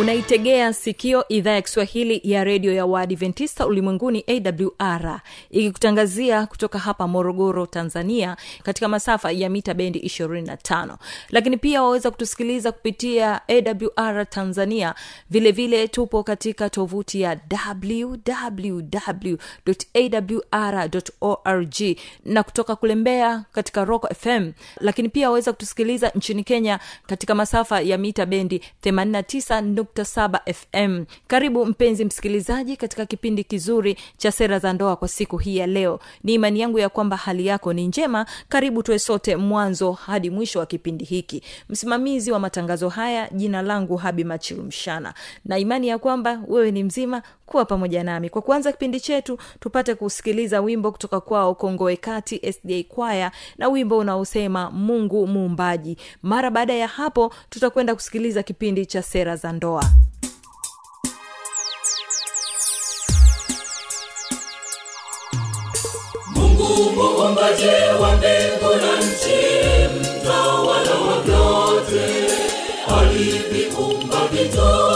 unaitegea sikio idhaa ya kiswahili ya redio ya waadventista ulimwenguni awr ikikutangazia kutoka hapa morogoro tanzania katika masafa ya mita bendi 25 lakini pia waweza kutusikiliza kupitia awr tanzania. Vilevile vile tupo katika tovuti ya www.awr.org na kutoka kule mbeya katika rock fm lakini pia waweza kutusikiliza nchini kenya katika masafa ya mita bendi 89 107 fm karibu mpenzi msikilizaji katika kipindi kizuri cha sera za ndoa kwa siku hii ya leo. Ni imani yangu ya kwamba hali yako ni njema. Karibu tuwe sote mwanzo hadi mwisho wa kipindi hiki. Msimamizi wa matangazo haya jina langu habi machilumshana na imani ya kwamba wewe ni mzima kuwa pamoja nami. Kwa kuanza kipindi chetu tupate kusikiliza wimbo kutoka kwao kongoe kati sda kwaya na wimbo unaosema mungu muumbaji. Mara baada ya hapo tutakwenda kusikiliza kipindi cha sera za ndoa muumbaji wa mbingu na nchi mtawala wa vyote. Aliviumba vitu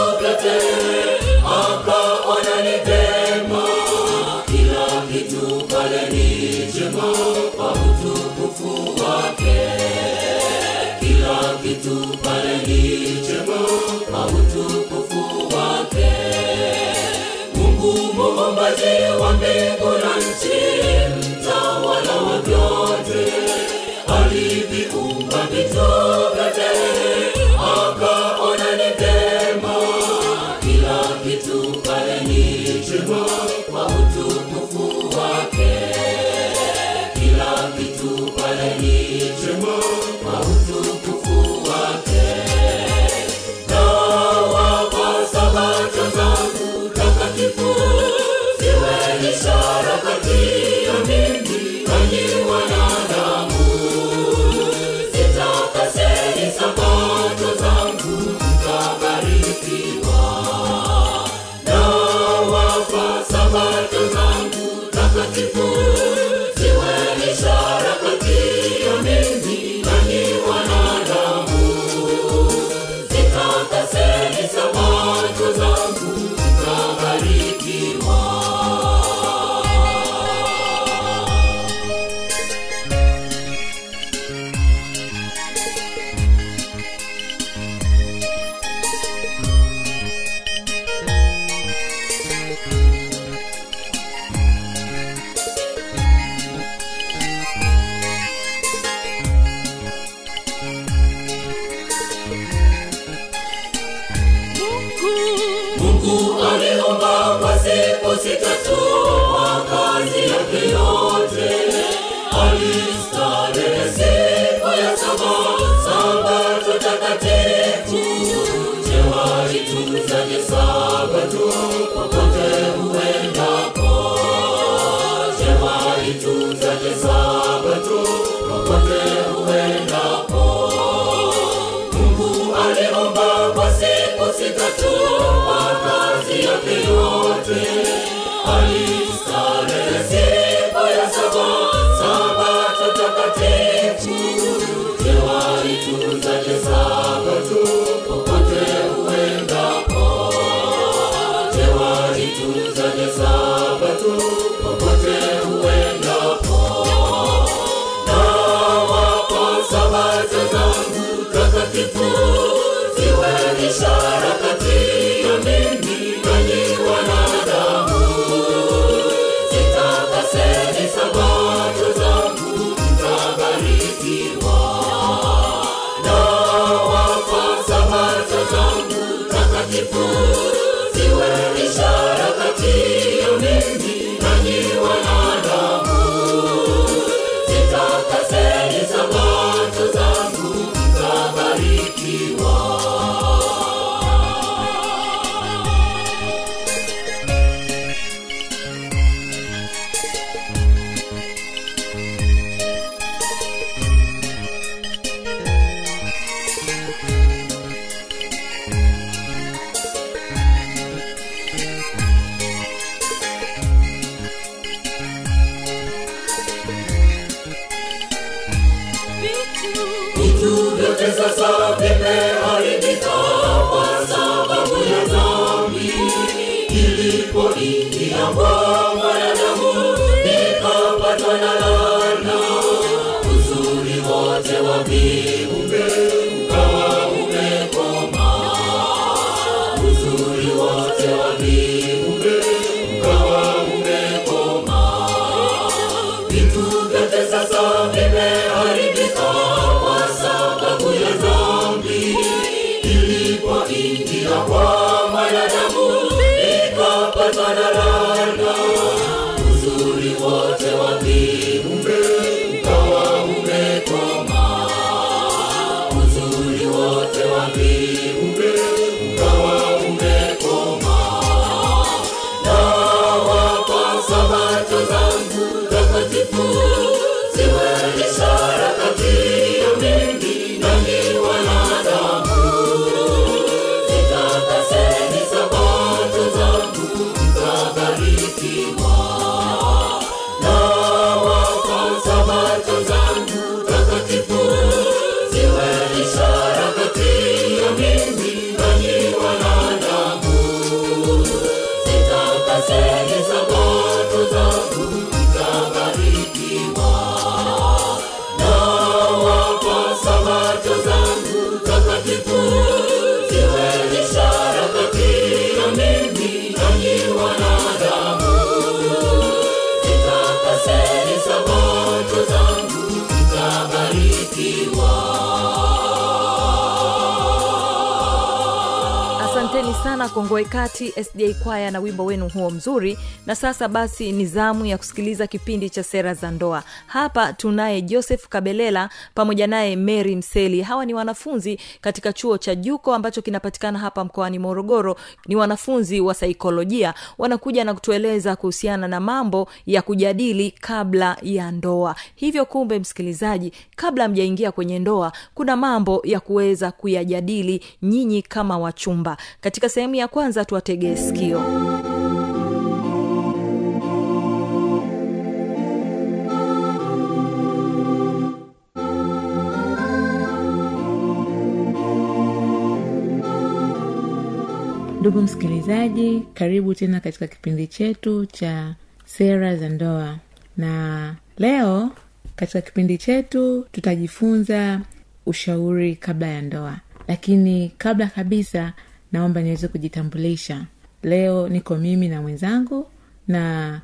aliviumba vitu mtabarikiwa mungu sita tu kazi yake yote pasa. Sana kongoe kati sda kwaya na wimbo wenu huo mzuri. Na sasa basi ni zamu ya kusikiliza kipindi cha sera za ndoa. Hapa tunaye joseph kabelela pamoja naye mary mseli. Hawa ni wanafunzi katika chuo cha juko ambacho kinapatikana hapa mkoani morogoro. Ni wanafunzi wa saikolojia. Wanakuja na kutueleza kuhusiana na mambo ya kujadili kabla ya ndoa. Hivyo kumbe msikilizaji kabla mjaingia kwenye ndoa kuna mambo ya kuweza kuyajadili nyinyi kama wachumba. Katika sehemu ya kwanza tuwategee sikio. Ndugu msikilizaji karibu tena katika kipindi chetu cha sera za ndoa. Na leo katika kipindi chetu tutajifunza ushauri kabla ya ndoa. Lakini kabla kabisa naomba niweze kujitambulisha. Leo niko mimi na mwenzangu na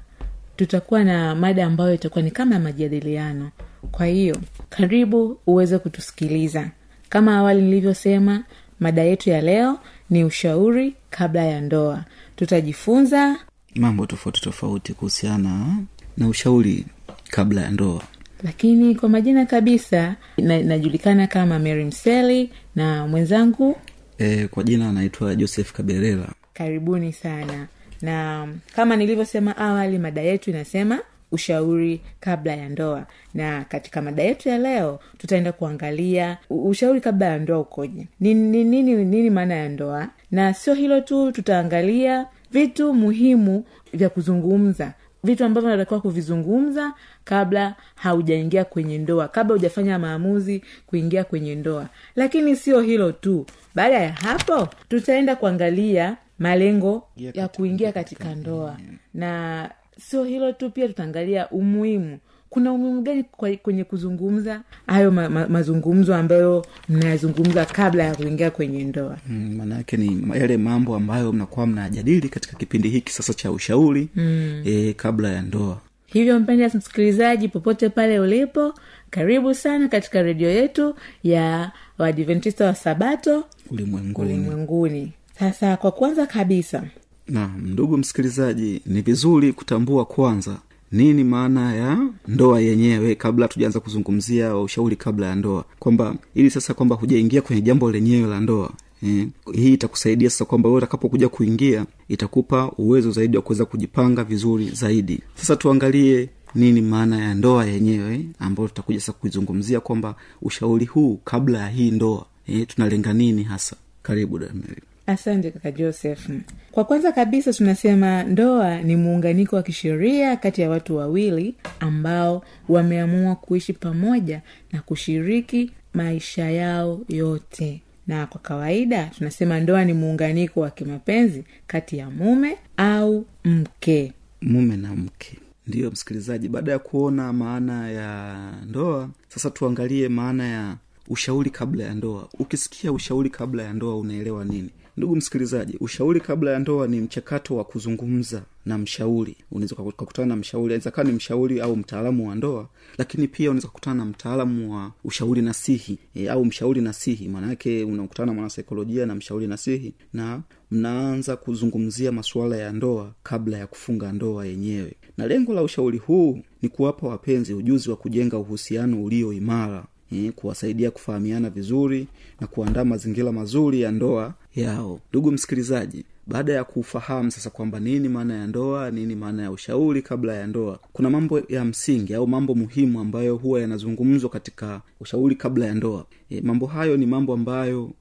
tutakuwa na mada ambayo itakuwa ni kama majadiliano. Kwa hiyo karibu uweze kutusikiliza. Kama awali nilivyosema mada yetu ya leo ni ushauri kabla ya ndoa. Tutajifunza mambo tofauti tofauti kuhusiana na ushauri kabla ya ndoa. Lakini kwa majina kabisa na, najulikana kama mary mseli na mwenzangu e, kwa jina anaitwa joseph kaberela karibuni sana. Na kama nilivyosema awali mada yetu inasema ushauri kabla ya ndoa. Na katika mada yetu ya leo tutaenda kuangalia ushauri kabla ya ndoa ukoje. Nini nini, nini, nini maana ya ndoa? Na sio hilo tu tutaangalia vitu muhimu vya kuzungumza vitu ambavyo natakiwa kuvizungumza kabla haujaingia kwenye ndoa kabla hujafanya maamuzi kuingia kwenye ndoa. Lakini sio hilo tu. Baada ya hapo tutaenda kuangalia malengo ya kuingia katika ndoa. Na sio hilo tu pia tutaangalia umuhimu kuna umuhimu gani kwenye kuzungumza? Hayo ma, ma, mazungumzo ambayo mnayazungumza kabla ya kuingia kwenye ndoa. Mm, ni yale mambo ambayo mnakuwa mnajadili katika kipindi hiki sasa cha ushauri mm. e, kabla ya ndoa. Hivyo mpenda msikilizaji popote pale ulipo karibu sana katika redio yetu ya waadventista wa sabato ulimwenguni. ulimwenguni. Sasa kwa kwanza kabisa naam ndugu msikilizaji ni vizuri kutambua kwanza nini maana ya ndoa yenyewe kabla tujaanza kuzungumzia ushauri kabla ya ndoa? Kwamba ili sasa kwamba hujaingia kwenye jambo lenyewe la ndoa Eh, hii itakusaidia sasa kwamba wewe utakapokuja kuingia itakupa uwezo zaidi wa kuweza kujipanga vizuri zaidi. Sasa tuangalie nini maana ya ndoa yenyewe ambayo tutakuja sasa kuizungumzia kwamba ushauri huu kabla ya hii ndoa eh, tunalenga nini hasa? Karibu dameli asante kaka joseph. Kwa kwanza kabisa tunasema ndoa ni muunganiko wa kisheria kati ya watu wawili ambao wameamua kuishi pamoja na kushiriki maisha yao yote. Na kwa kawaida tunasema ndoa ni muunganiko wa kimapenzi kati ya mume au mke. Mume na mke. Ndiyo msikilizaji baada ya kuona maana ya ndoa sasa tuangalie maana ya ushauri kabla ya ndoa. Ukisikia ushauri kabla ya ndoa unaelewa nini ndugu msikilizaji ushauri kabla ya ndoa ni mchakato wa kuzungumza na mshauri. Unaweza ukakutana na mshauri anaweza kaa ni mshauri au mtaalamu wa ndoa lakini pia unaweza kukutana na mtaalamu wa ushauri nasihi. E, au mshauri nasihi. Maanayake unakutana na mwanasaikolojia na mshauri nasihi na mnaanza kuzungumzia masuala ya ndoa kabla ya kufunga ndoa yenyewe. Na lengo la ushauri huu ni kuwapa wapenzi ujuzi wa kujenga uhusiano ulio imara eh, kuwasaidia kufahamiana vizuri na kuandaa mazingira mazuri ya ndoa yao. Ndugu msikilizaji baada ya kufahamu sasa kwamba nini maana ya ndoa nini maana ya ushauri kabla ya ndoa kuna mambo ya msingi au mambo muhimu ambayo huwa yanazungumzwa katika ushauri kabla ya ndoa. E, mambo hayo ni mambo ambayo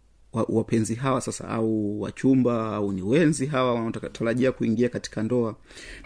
wapenzi hawa sasa au wachumba au ni wenzi hawa wanaotarajia kuingia katika ndoa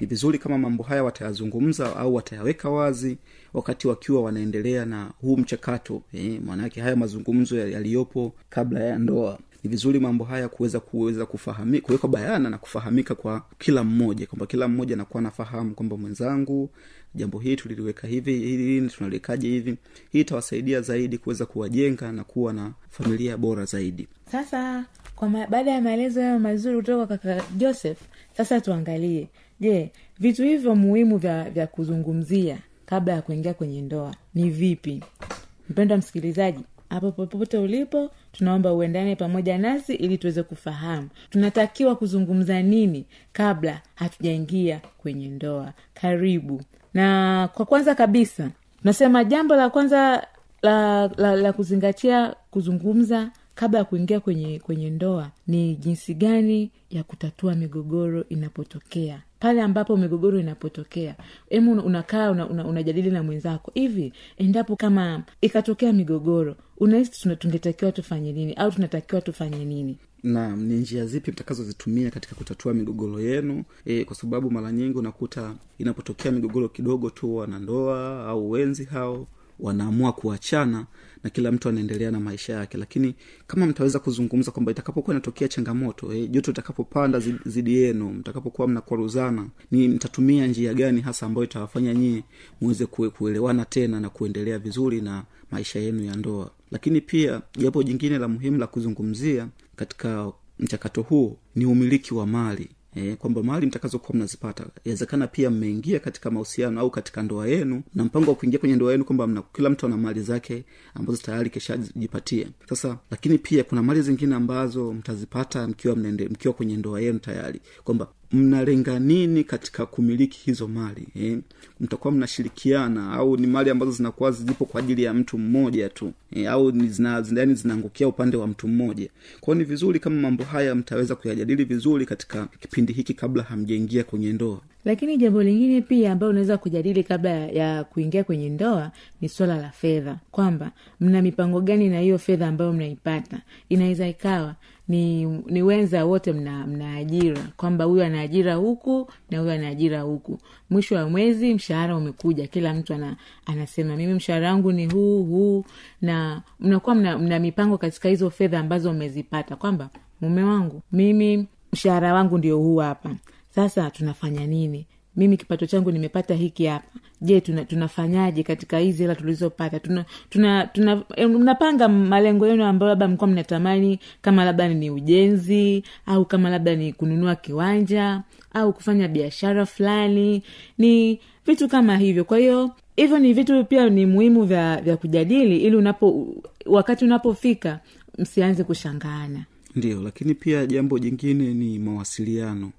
ni vizuri kama mambo haya watayazungumza au watayaweka wazi wakati wakiwa wanaendelea na huu mchakato. Eh, maanaake haya mazungumzo yaliyopo kabla ya ndoa ni vizuri mambo haya kuweza kuweza kufahamika kuwekwa bayana na kufahamika kwa kila mmoja kwamba kila mmoja anakuwa anafahamu kwamba mwenzangu jambo hii tuliliweka hivi hili tunaliwekaje hivi. Hii itawasaidia zaidi kuweza kuwajenga na kuwa na familia bora zaidi. Sasa kwa ma, baada ya maelezo hayo mazuri kutoka kaka joseph sasa tuangalie. Je vitu hivyo muhimu vya, vya kuzungumzia kabla ya kuingia kwenye ndoa ni vipi? Mpendwa msikilizaji hapo popote ulipo tunaomba uendane pamoja nasi ili tuweze kufahamu. Tunatakiwa kuzungumza nini kabla hatujaingia kwenye ndoa? Karibu. Na kwa kwanza kabisa tunasema jambo la kwanza la, la, la kuzingatia kuzungumza kabla ya kuingia kwenye kwenye ndoa ni jinsi gani ya kutatua migogoro inapotokea. Pale ambapo migogoro inapotokea hemu unakaa una, una, unajadili na mwenzako hivi endapo kama ikatokea migogoro unahisi tungetakiwa tufanye nini au tunatakiwa tufanye nini? Naam ni njia zipi mtakazozitumia katika kutatua migogoro yenu? E, kwa sababu mara nyingi unakuta inapotokea migogoro kidogo tu wanandoa au wenzi hao wanaamua kuachana na kila mtu anaendelea na maisha yake. Lakini kama mtaweza kuzungumza kwamba itakapokuwa inatokea changamoto eh, joto itakapopanda zidi, yenu mtakapokuwa mnakwaruzana ni mtatumia njia gani hasa ambayo itawafanya nyie muweze kuelewana tena na kuendelea vizuri na maisha yenu ya ndoa? Lakini pia jambo jingine la muhimu la kuzungumzia katika mchakato huo ni umiliki wa mali E, kwamba mali mtakazokuwa mnazipata inawezekana pia mmeingia katika mahusiano au katika ndoa yenu na mpango wa kuingia kwenye ndoa yenu kwamba kila mtu ana mali zake ambazo tayari keshajipatia sasa lakini pia kuna mali zingine ambazo mtazipata mkiwa mnende, mkiwa kwenye ndoa yenu tayari kwamba mnalenga nini katika kumiliki hizo mali eh? Mtakuwa mnashirikiana au ni mali ambazo zinakuwa zipo kwa ajili ya mtu mmoja tu e, au zina, zina, yani zinaangukia upande wa mtu mmoja. Kwao ni vizuri kama mambo haya mtaweza kuyajadili vizuri katika kipindi hiki kabla hamjaingia kwenye ndoa. Lakini jambo lingine pia ambayo unaweza kujadili kabla ya kuingia kwenye ndoa ni swala la fedha. Kwamba mna mipango gani na hiyo fedha ambayo mnaipata? Inaweza ikawa ni ni wenza wote mna, mna ajira. Kwamba huyu ana huku na huyu ana huku. Mwisho wa mwezi mshahara umekuja kila mtu ana, anasema mimi mshahara wangu ni huu huu. Na mnakuwa mna, mna mipango katika hizo fedha ambazo mmezipata kwamba mume wangu mimi mshahara wangu ndio huu hapa. Sasa tunafanya nini? Mimi kipato changu nimepata hiki hapa. Je tuna, tunafanyaje katika hizi hela tulizopata? Tuna, tuna, tuna eh, mnapanga malengo yenu ambayo labda mlikuwa mnatamani kama labda ni ujenzi au kama labda ni kununua kiwanja au kufanya biashara fulani ni vitu kama hivyo. Kwa hiyo hivyo ni vitu pia ni muhimu vya vya kujadili ili unapo wakati unapofika msianze kushangaana ndio lakini pia jambo jingine ni mawasiliano.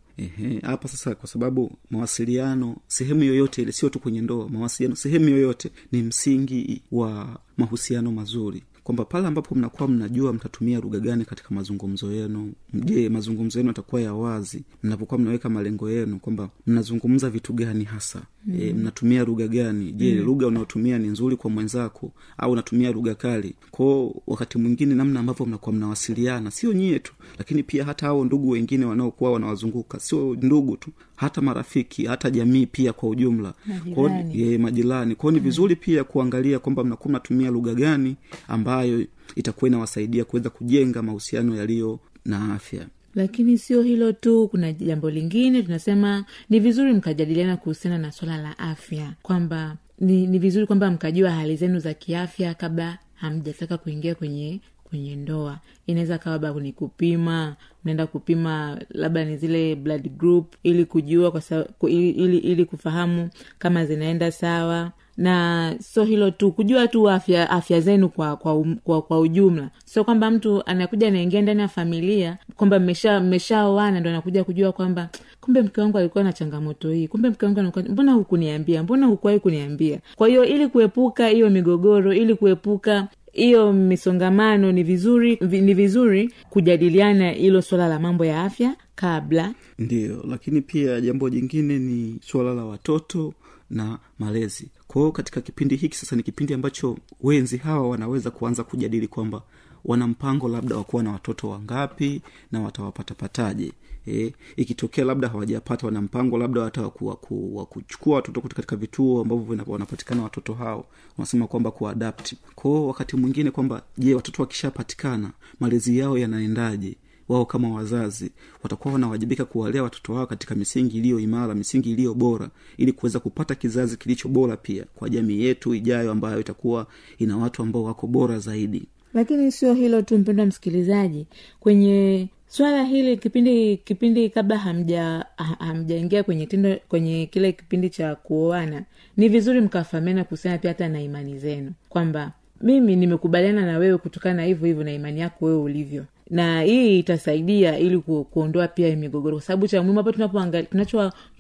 Hapa sasa kwa sababu mawasiliano sehemu yoyote ile sio tu kwenye ndoa mawasiliano sehemu yoyote ni msingi wa mahusiano mazuri kwamba pale ambapo mnakuwa mnajua mtatumia lugha gani katika mazungumzo yenu je mazungumzo yenu yatakuwa ya wazi mnapokuwa mnaweka malengo yenu kwamba mnazungumza vitu gani hasa mm. e, mnatumia lugha gani je mm. lugha unayotumia ni nzuri kwa mwenzako au unatumia lugha kali kwao wakati mwingine namna ambavyo mnakuwa mnawasiliana sio nyie tu lakini pia hata hao ndugu wengine wanaokuwa wanawazunguka sio ndugu tu hata marafiki hata jamii pia kwa ujumla. Majirani. majirani. Kwao ni vizuri pia kuangalia kwamba mnakuwa mnatumia lugha gani ambayo itakuwa inawasaidia kuweza kujenga mahusiano yaliyo na afya. Lakini sio hilo tu kuna jambo lingine tunasema ni vizuri mkajadiliana kuhusiana na swala la afya kwamba ni, ni vizuri kwamba mkajua hali zenu za kiafya kabla hamjataka kuingia kwenye kwenye ndoa. Inaweza kawa labda ni kupima mnaenda kupima labda ni zile blood group ili kujua kwa sa, ili, ili, ili kufahamu kama zinaenda sawa. Na so hilo tu kujua tu afya afya zenu kwa kwa, um, kwa kwa ujumla. So kwamba mtu anakuja anaingia ndani ya familia kwamba mmesha mmeshaoana ndo anakuja kujua kwamba kumbe mke wangu alikuwa na changamoto hii kumbe mke wangu mbona hukuniambia mbona hukuwahi kuniambia? Kwa hiyo ili kuepuka hiyo migogoro ili kuepuka hiyo misongamano ni vizuri ni vizuri kujadiliana hilo swala la mambo ya afya kabla. Ndiyo lakini pia jambo jingine ni suala la watoto na malezi. Kwao katika kipindi hiki sasa ni kipindi ambacho wenzi hawa wanaweza kuanza kujadili kwamba wana mpango labda wa kuwa na watoto wangapi na watawapatapataje e, ikitokea labda hawajapata wana mpango labda hata waku- waku- wa kuchukua watoto katika vituo ambavyo wanapatikana watoto hao wanasema kwamba kuadapt. Kwao wakati mwingine kwamba je watoto wakishapatikana malezi yao yanaendaje? Wao kama wazazi watakuwa wanawajibika kuwalea watoto wao katika misingi iliyo imara misingi iliyo bora ili kuweza kupata kizazi kilicho bora pia kwa jamii yetu ijayo ambayo itakuwa ina watu ambao wako bora zaidi. Lakini sio hilo tu mpendwa msikilizaji. Kwenye swala hili kipindi kipindi kabla hamja hamjaingia kwenye tindo kwenye kile kipindi cha kuoana ni vizuri mkafahamiana kuhusiana pia hata na imani zenu. Kwamba mimi nimekubaliana na wewe kutokana na hivyo hivyo na imani yako wewe ulivyo. Na hii itasaidia ili ku, kuondoa pia migogoro. Kwa sababu cha muhimu hapa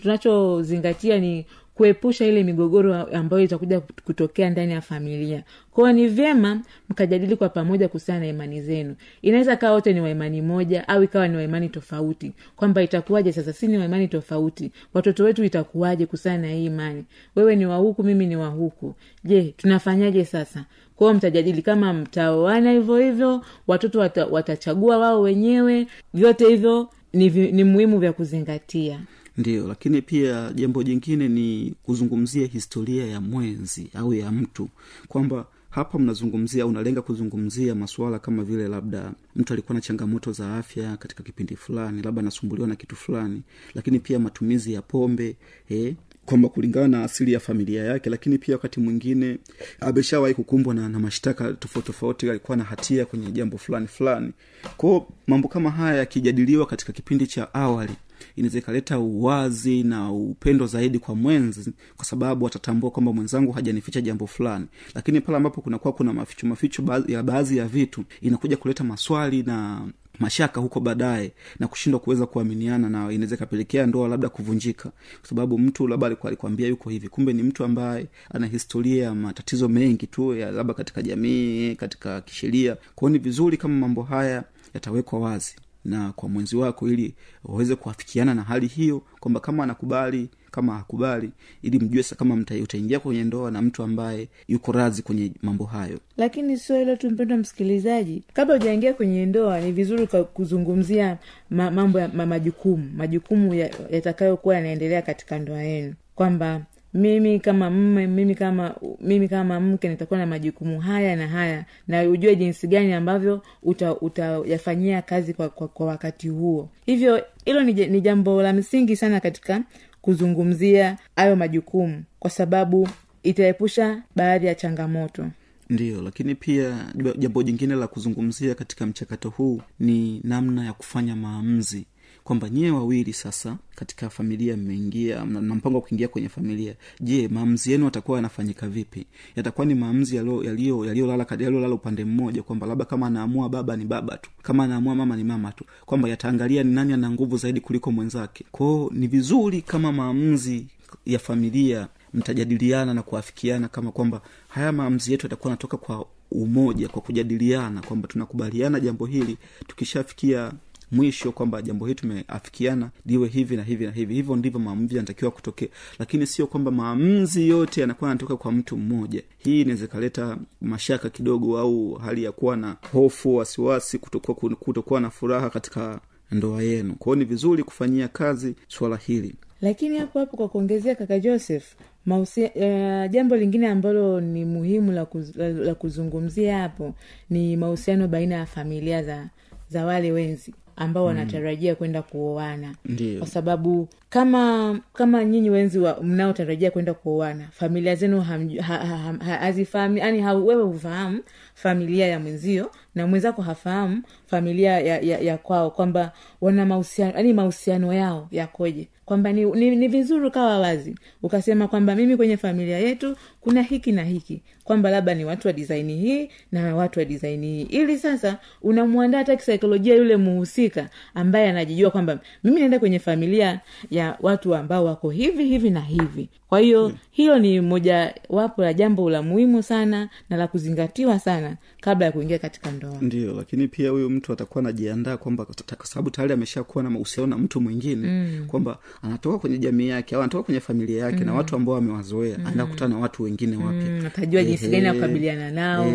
tunachozingatia ni kuepusha ile migogoro ambayo itakuja kutokea ndani ya familia. Kwao ni vyema mkajadili kwa pamoja kuhusiana na imani zenu. Inaweza kawa wote ni waimani moja au ikawa ni waimani tofauti. Kwamba itakuwaje sasa si ni waimani tofauti? Watoto wetu itakuwaje kuhusiana na hii imani? Wewe ni wahuku mimi ni wahuku je tunafanyaje sasa? Kwao mtajadili kama mtaoana hivyo hivyo watoto wata, watachagua wao wenyewe. Vyote hivyo ni, ni muhimu vya kuzingatia ndio lakini pia jambo jingine ni kuzungumzia historia ya mwenzi au ya mtu. Kwamba hapa mnazungumzia unalenga kuzungumzia masuala kama vile labda mtu alikuwa na changamoto za afya katika kipindi fulani labda anasumbuliwa na kitu fulani lakini pia matumizi ya pombe eh, kwamba kulingana na asili ya familia yake lakini pia wakati mwingine ameshawahi kukumbwa na, na mashtaka tofauti tofauti alikuwa na hatia kwenye jambo fulani fulani. Kwao mambo kama haya yakijadiliwa katika kipindi cha awali inaweza ikaleta uwazi na upendo zaidi kwa mwenzi kwa sababu atatambua kwamba mwenzangu hajanificha jambo fulani. Lakini pale ambapo kunakuwa kuna maficho maficho ya baadhi ya vitu inakuja kuleta maswali na mashaka huko baadaye na kushindwa kuweza kuaminiana na inaweza ikapelekea ndoa labda kuvunjika. Kwa sababu mtu labda alikuwa alikwambia yuko hivi kumbe ni mtu ambaye ana historia ya matatizo mengi tu ya labda katika jamii katika kisheria. Kwao ni vizuri kama mambo haya yatawekwa wazi na kwa mwenzi wako ili waweze kuafikiana na hali hiyo kwamba kama anakubali kama hakubali ili mjue sa kama utaingia kwenye ndoa na mtu ambaye yuko razi kwenye mambo hayo. Lakini sio hilo tu mpendwa msikilizaji. Kabla hujaingia kwenye ndoa ni vizuri kuzungumzia ma, mambo ya ma, majukumu majukumu ya- yatakayokuwa yanaendelea katika ndoa yenu. Kwamba mimi kama mme mimi kama mimi kama mke nitakuwa na majukumu haya na haya. Na ujue jinsi gani ambavyo uta- utayafanyia kazi kwa, kwa, kwa wakati huo. Hivyo hilo ni, ni jambo la msingi sana katika kuzungumzia hayo majukumu. Kwa sababu itaepusha baadhi ya changamoto. Ndiyo lakini pia jambo jingine la kuzungumzia katika mchakato huu ni namna ya kufanya maamuzi kwamba nyie wawili sasa katika familia mmeingia mna mpango wa kuingia kwenye familia. Je maamuzi yenu yatakuwa yanafanyika vipi? Yatakuwa ni maamuzi yaliyo- yaliyo- yaliyolala yaliyolala upande mmoja kwamba labda kama anaamua baba ni baba tu kama anaamua mama ni mama tu kwamba yataangalia ni nani ana nguvu zaidi kuliko mwenzake. Kwao ni vizuri kama maamuzi ya familia mtajadiliana na kuafikiana kama kwamba haya maamuzi yetu yatakuwa anatoka kwa umoja kwa kujadiliana kwamba tunakubaliana jambo hili tukishafikia mwisho kwamba jambo hili tumeafikiana liwe hivi na hivi na hivi. Hivyo ndivyo maamuzi yanatakiwa kutokea. Lakini sio kwamba maamuzi yote yanakuwa yanatoka kwa mtu mmoja. Hii inaweza ikaleta mashaka kidogo au hali ya kuwa na hofu wasiwasi kutokuwa kutokuwa na furaha katika ndoa yenu. Kwao ni vizuri kufanyia kazi swala hili. Lakini hapo hapo kwa kuongezea kaka joseph mausia, uh, jambo lingine ambalo ni muhimu la, kuz, la, la kuzungumzia hapo ni mahusiano baina ya familia za za wale wenzi ambao wanatarajia kwenda kuoana. Kwa sababu kama kama nyinyi wenzi mnaotarajia kwenda kuoana familia zenu hazifahami ha- ha- ha- yani wewe hufahamu familia ya mwenzio na mwenzako hafahamu familia ya, ya, ya kwao kwamba wana mahusiano yani mahusiano yao yakoje kwamba ni, ni, ni vizuri ukawa wazi ukasema kwamba mimi kwenye familia yetu kuna hiki na hiki kwamba labda ni watu wa disaini hii na watu wa disaini hii ili sasa unamwandaa hata kisaikolojia yule muhusika ambaye anajijua kwamba mimi naenda kwenye familia ya watu ambao wako hivi hivi na hivi kwa hiyo hmm. hilo ni moja wapo la jambo la muhimu sana na la kuzingatiwa sana kabla ya kuingia katika ndoa ndio lakini pia huyu mtu atakuwa anajiandaa kwamba kwa sababu tayari ameshakuwa na mahusiano na mtu mwingine mm. kwamba anatoka kwenye jamii yake au anatoka kwenye familia yake mm. na watu ambao wamewazoea. Mm. anaenda kukutana na watu wengine wapya. Mm, atajua jinsi gani ya kukabiliana nao.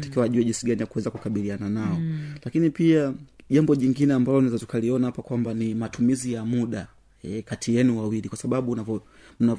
Takiwa ajue jinsi gani ya kuweza kukabiliana nao. Mm. lakini pia jambo jingine ambalo naweza tukaliona hapa kwamba ni matumizi ya muda e, kati yenu wawili kwa sababu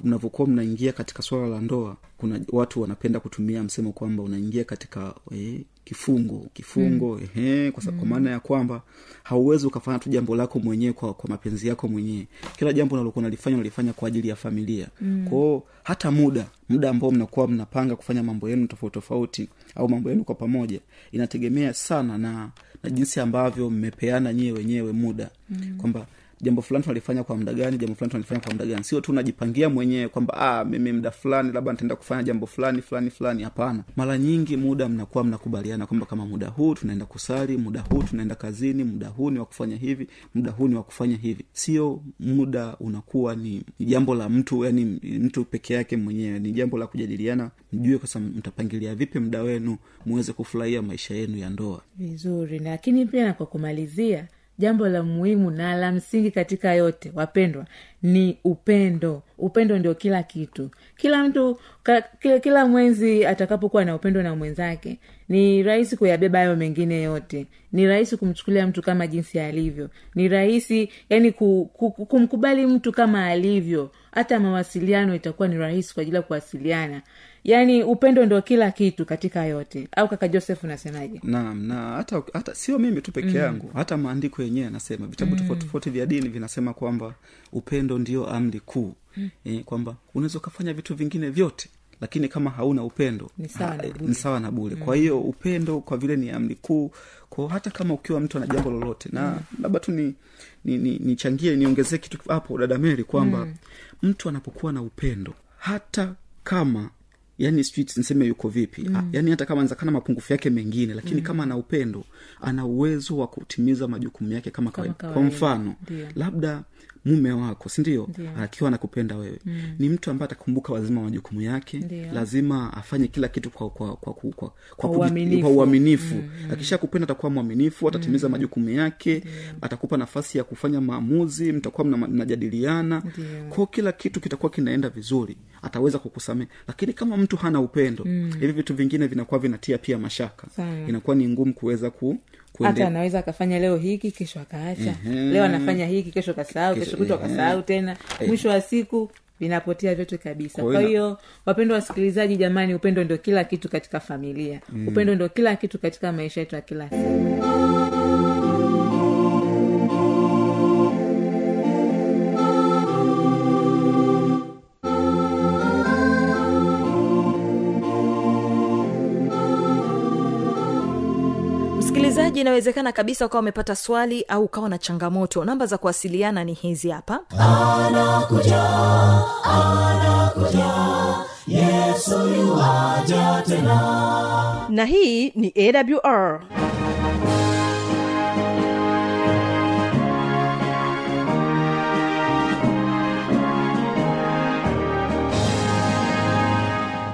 mnavyokuwa mnaingia katika swala la ndoa kuna watu wanapenda kutumia msemo kwamba unaingia katika e, kifungo kifungo mm. ehe, kwa, mm. kwa maana ya kwamba hauwezi ukafanya tu jambo lako mwenyewe kwa, kwa mapenzi yako mwenyewe kila jambo unalokuwa nalifanya unalifanya kwa ajili ya familia mm. kwao hata muda muda ambao mnakuwa mnapanga kufanya mambo yenu tofauti tofauti au mambo yenu kwa pamoja inategemea sana na na jinsi ambavyo mmepeana nyie wenyewe muda mm. kwamba jambo fulani tunalifanya kwa muda gani jambo fulani tunalifanya kwa muda gani. Sio tu unajipangia mwenyewe kwamba ah, mimi muda fulani labda nitaenda kufanya jambo fulani fulani fulani. Hapana. Mara nyingi muda mnakuwa mnakubaliana kwamba kama muda huu tunaenda kusali muda huu tunaenda kazini muda huu ni wa kufanya hivi muda huu ni wa kufanya hivi. Sio muda unakuwa ni, ni jambo la mtu yani mtu peke yake mwenyewe. Ni jambo la kujadiliana mjue kwasa mtapangilia vipi muda wenu muweze kufurahia maisha yenu ya ndoa. Vizuri. Lakini pia na kwa kumalizia jambo la muhimu na la msingi katika yote wapendwa ni upendo. Upendo ndio kila kitu. Kila mtu ka, kila, kila mwenzi atakapokuwa na upendo na mwenzake ni rahisi kuyabeba hayo mengine yote. Ni rahisi kumchukulia mtu kama jinsi alivyo. Ni rahisi yani ku, ku, ku- kumkubali mtu kama alivyo. Hata mawasiliano itakuwa ni rahisi kwa ajili ya kuwasiliana yaani upendo ndio kila kitu katika yote. Au kaka joseph unasemaje? Naam na hata hata sio mimi tu peke yangu hata maandiko yenyewe yanasema. Vitabu tofauti tofauti vya dini vinasema kwamba upendo ndio amri kuu. E, kwamba unaweza ukafanya vitu vingine vyote lakini kama hauna upendo Ni sawa na bule na bule kwa hiyo upendo kwa vile ni amri kuu ko hata kama ukiwa mtu ana jambo lolote na labda tu ni nichangie ni, ni niongezee kitu hapo dada meri kwamba mtu anapokuwa na upendo hata kama yani sijui niseme yuko vipi mm. yani hata kama nzakana mapungufu yake mengine lakini mm. kama ana upendo ana uwezo wa kutimiza majukumu yake kama, kawaida. kwa mfano Dio. labda mume wako sindio akiwa anakupenda wewe mm. ni mtu ambaye atakumbuka lazima majukumu yake Dio. lazima afanye kila kitu kwa kwa kwa, kwa, kwa, kwa, uaminifu. kwa uaminifu mm, mm. akisha kupenda atakuwa mwaminifu atatimiza mm. majukumu yake atakupa nafasi ya kufanya maamuzi mtakuwa mna- mnajadiliana kwao kila kitu kitakuwa kinaenda vizuri ataweza kukusamehe lakini kama mtu hana upendo mm. hivi vitu vingine vinakuwa vinatia pia mashaka Sana. inakuwa ni ngumu kuweza ku hata anaweza akafanya leo hiki kesho akaacha Ehe. leo anafanya hiki kesho kasahau Kesho- kesho kutwa ehe. kasahau tena mwisho wa siku vinapotea vyote kabisa Kwa kwa hiyo wapendwa wasikilizaji jamani upendo ndio kila kitu katika familia mm. upendo ndio kila kitu katika maisha yetu ya kila siku msikilizaji inawezekana kabisa ukawa umepata swali au ukawa na changamoto. Namba za kuwasiliana ni hizi hapa. Na hii ni awr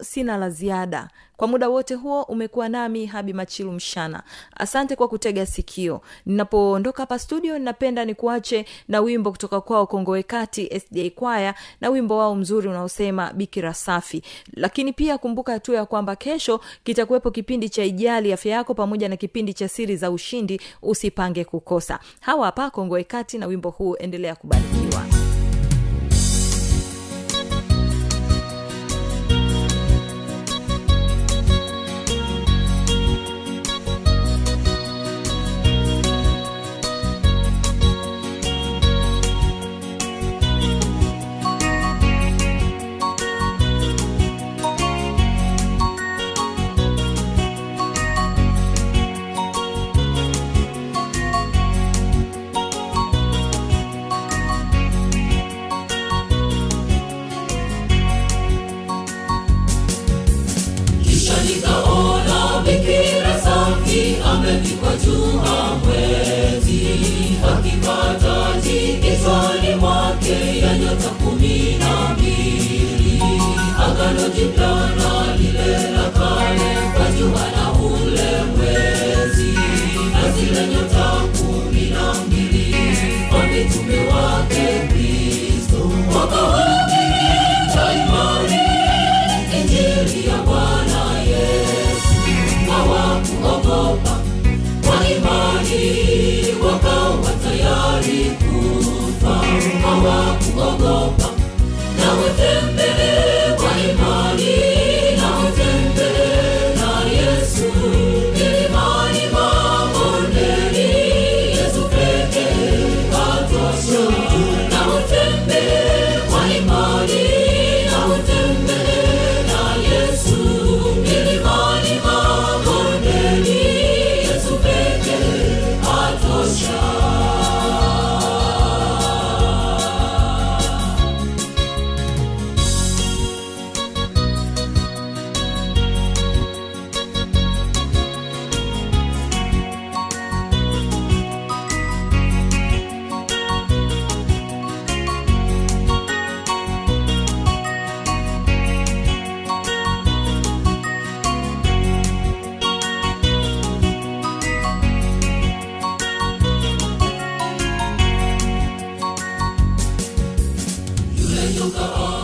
sina la ziada. Kwa muda wote huo umekuwa nami habi machilu mshana asante kwa kutega sikio. Ninapoondoka hapa studio ninapenda nikuache na wimbo kutoka kwao kongowekati sda kwaya na wimbo wao mzuri unaosema bikira safi. Lakini pia kumbuka tu ya kwamba kesho kitakuwepo kipindi cha ijali afya yako pamoja na kipindi cha siri za ushindi usipange kukosa. Hawa hapa kongowekati na wimbo huu endelea kubarikiwa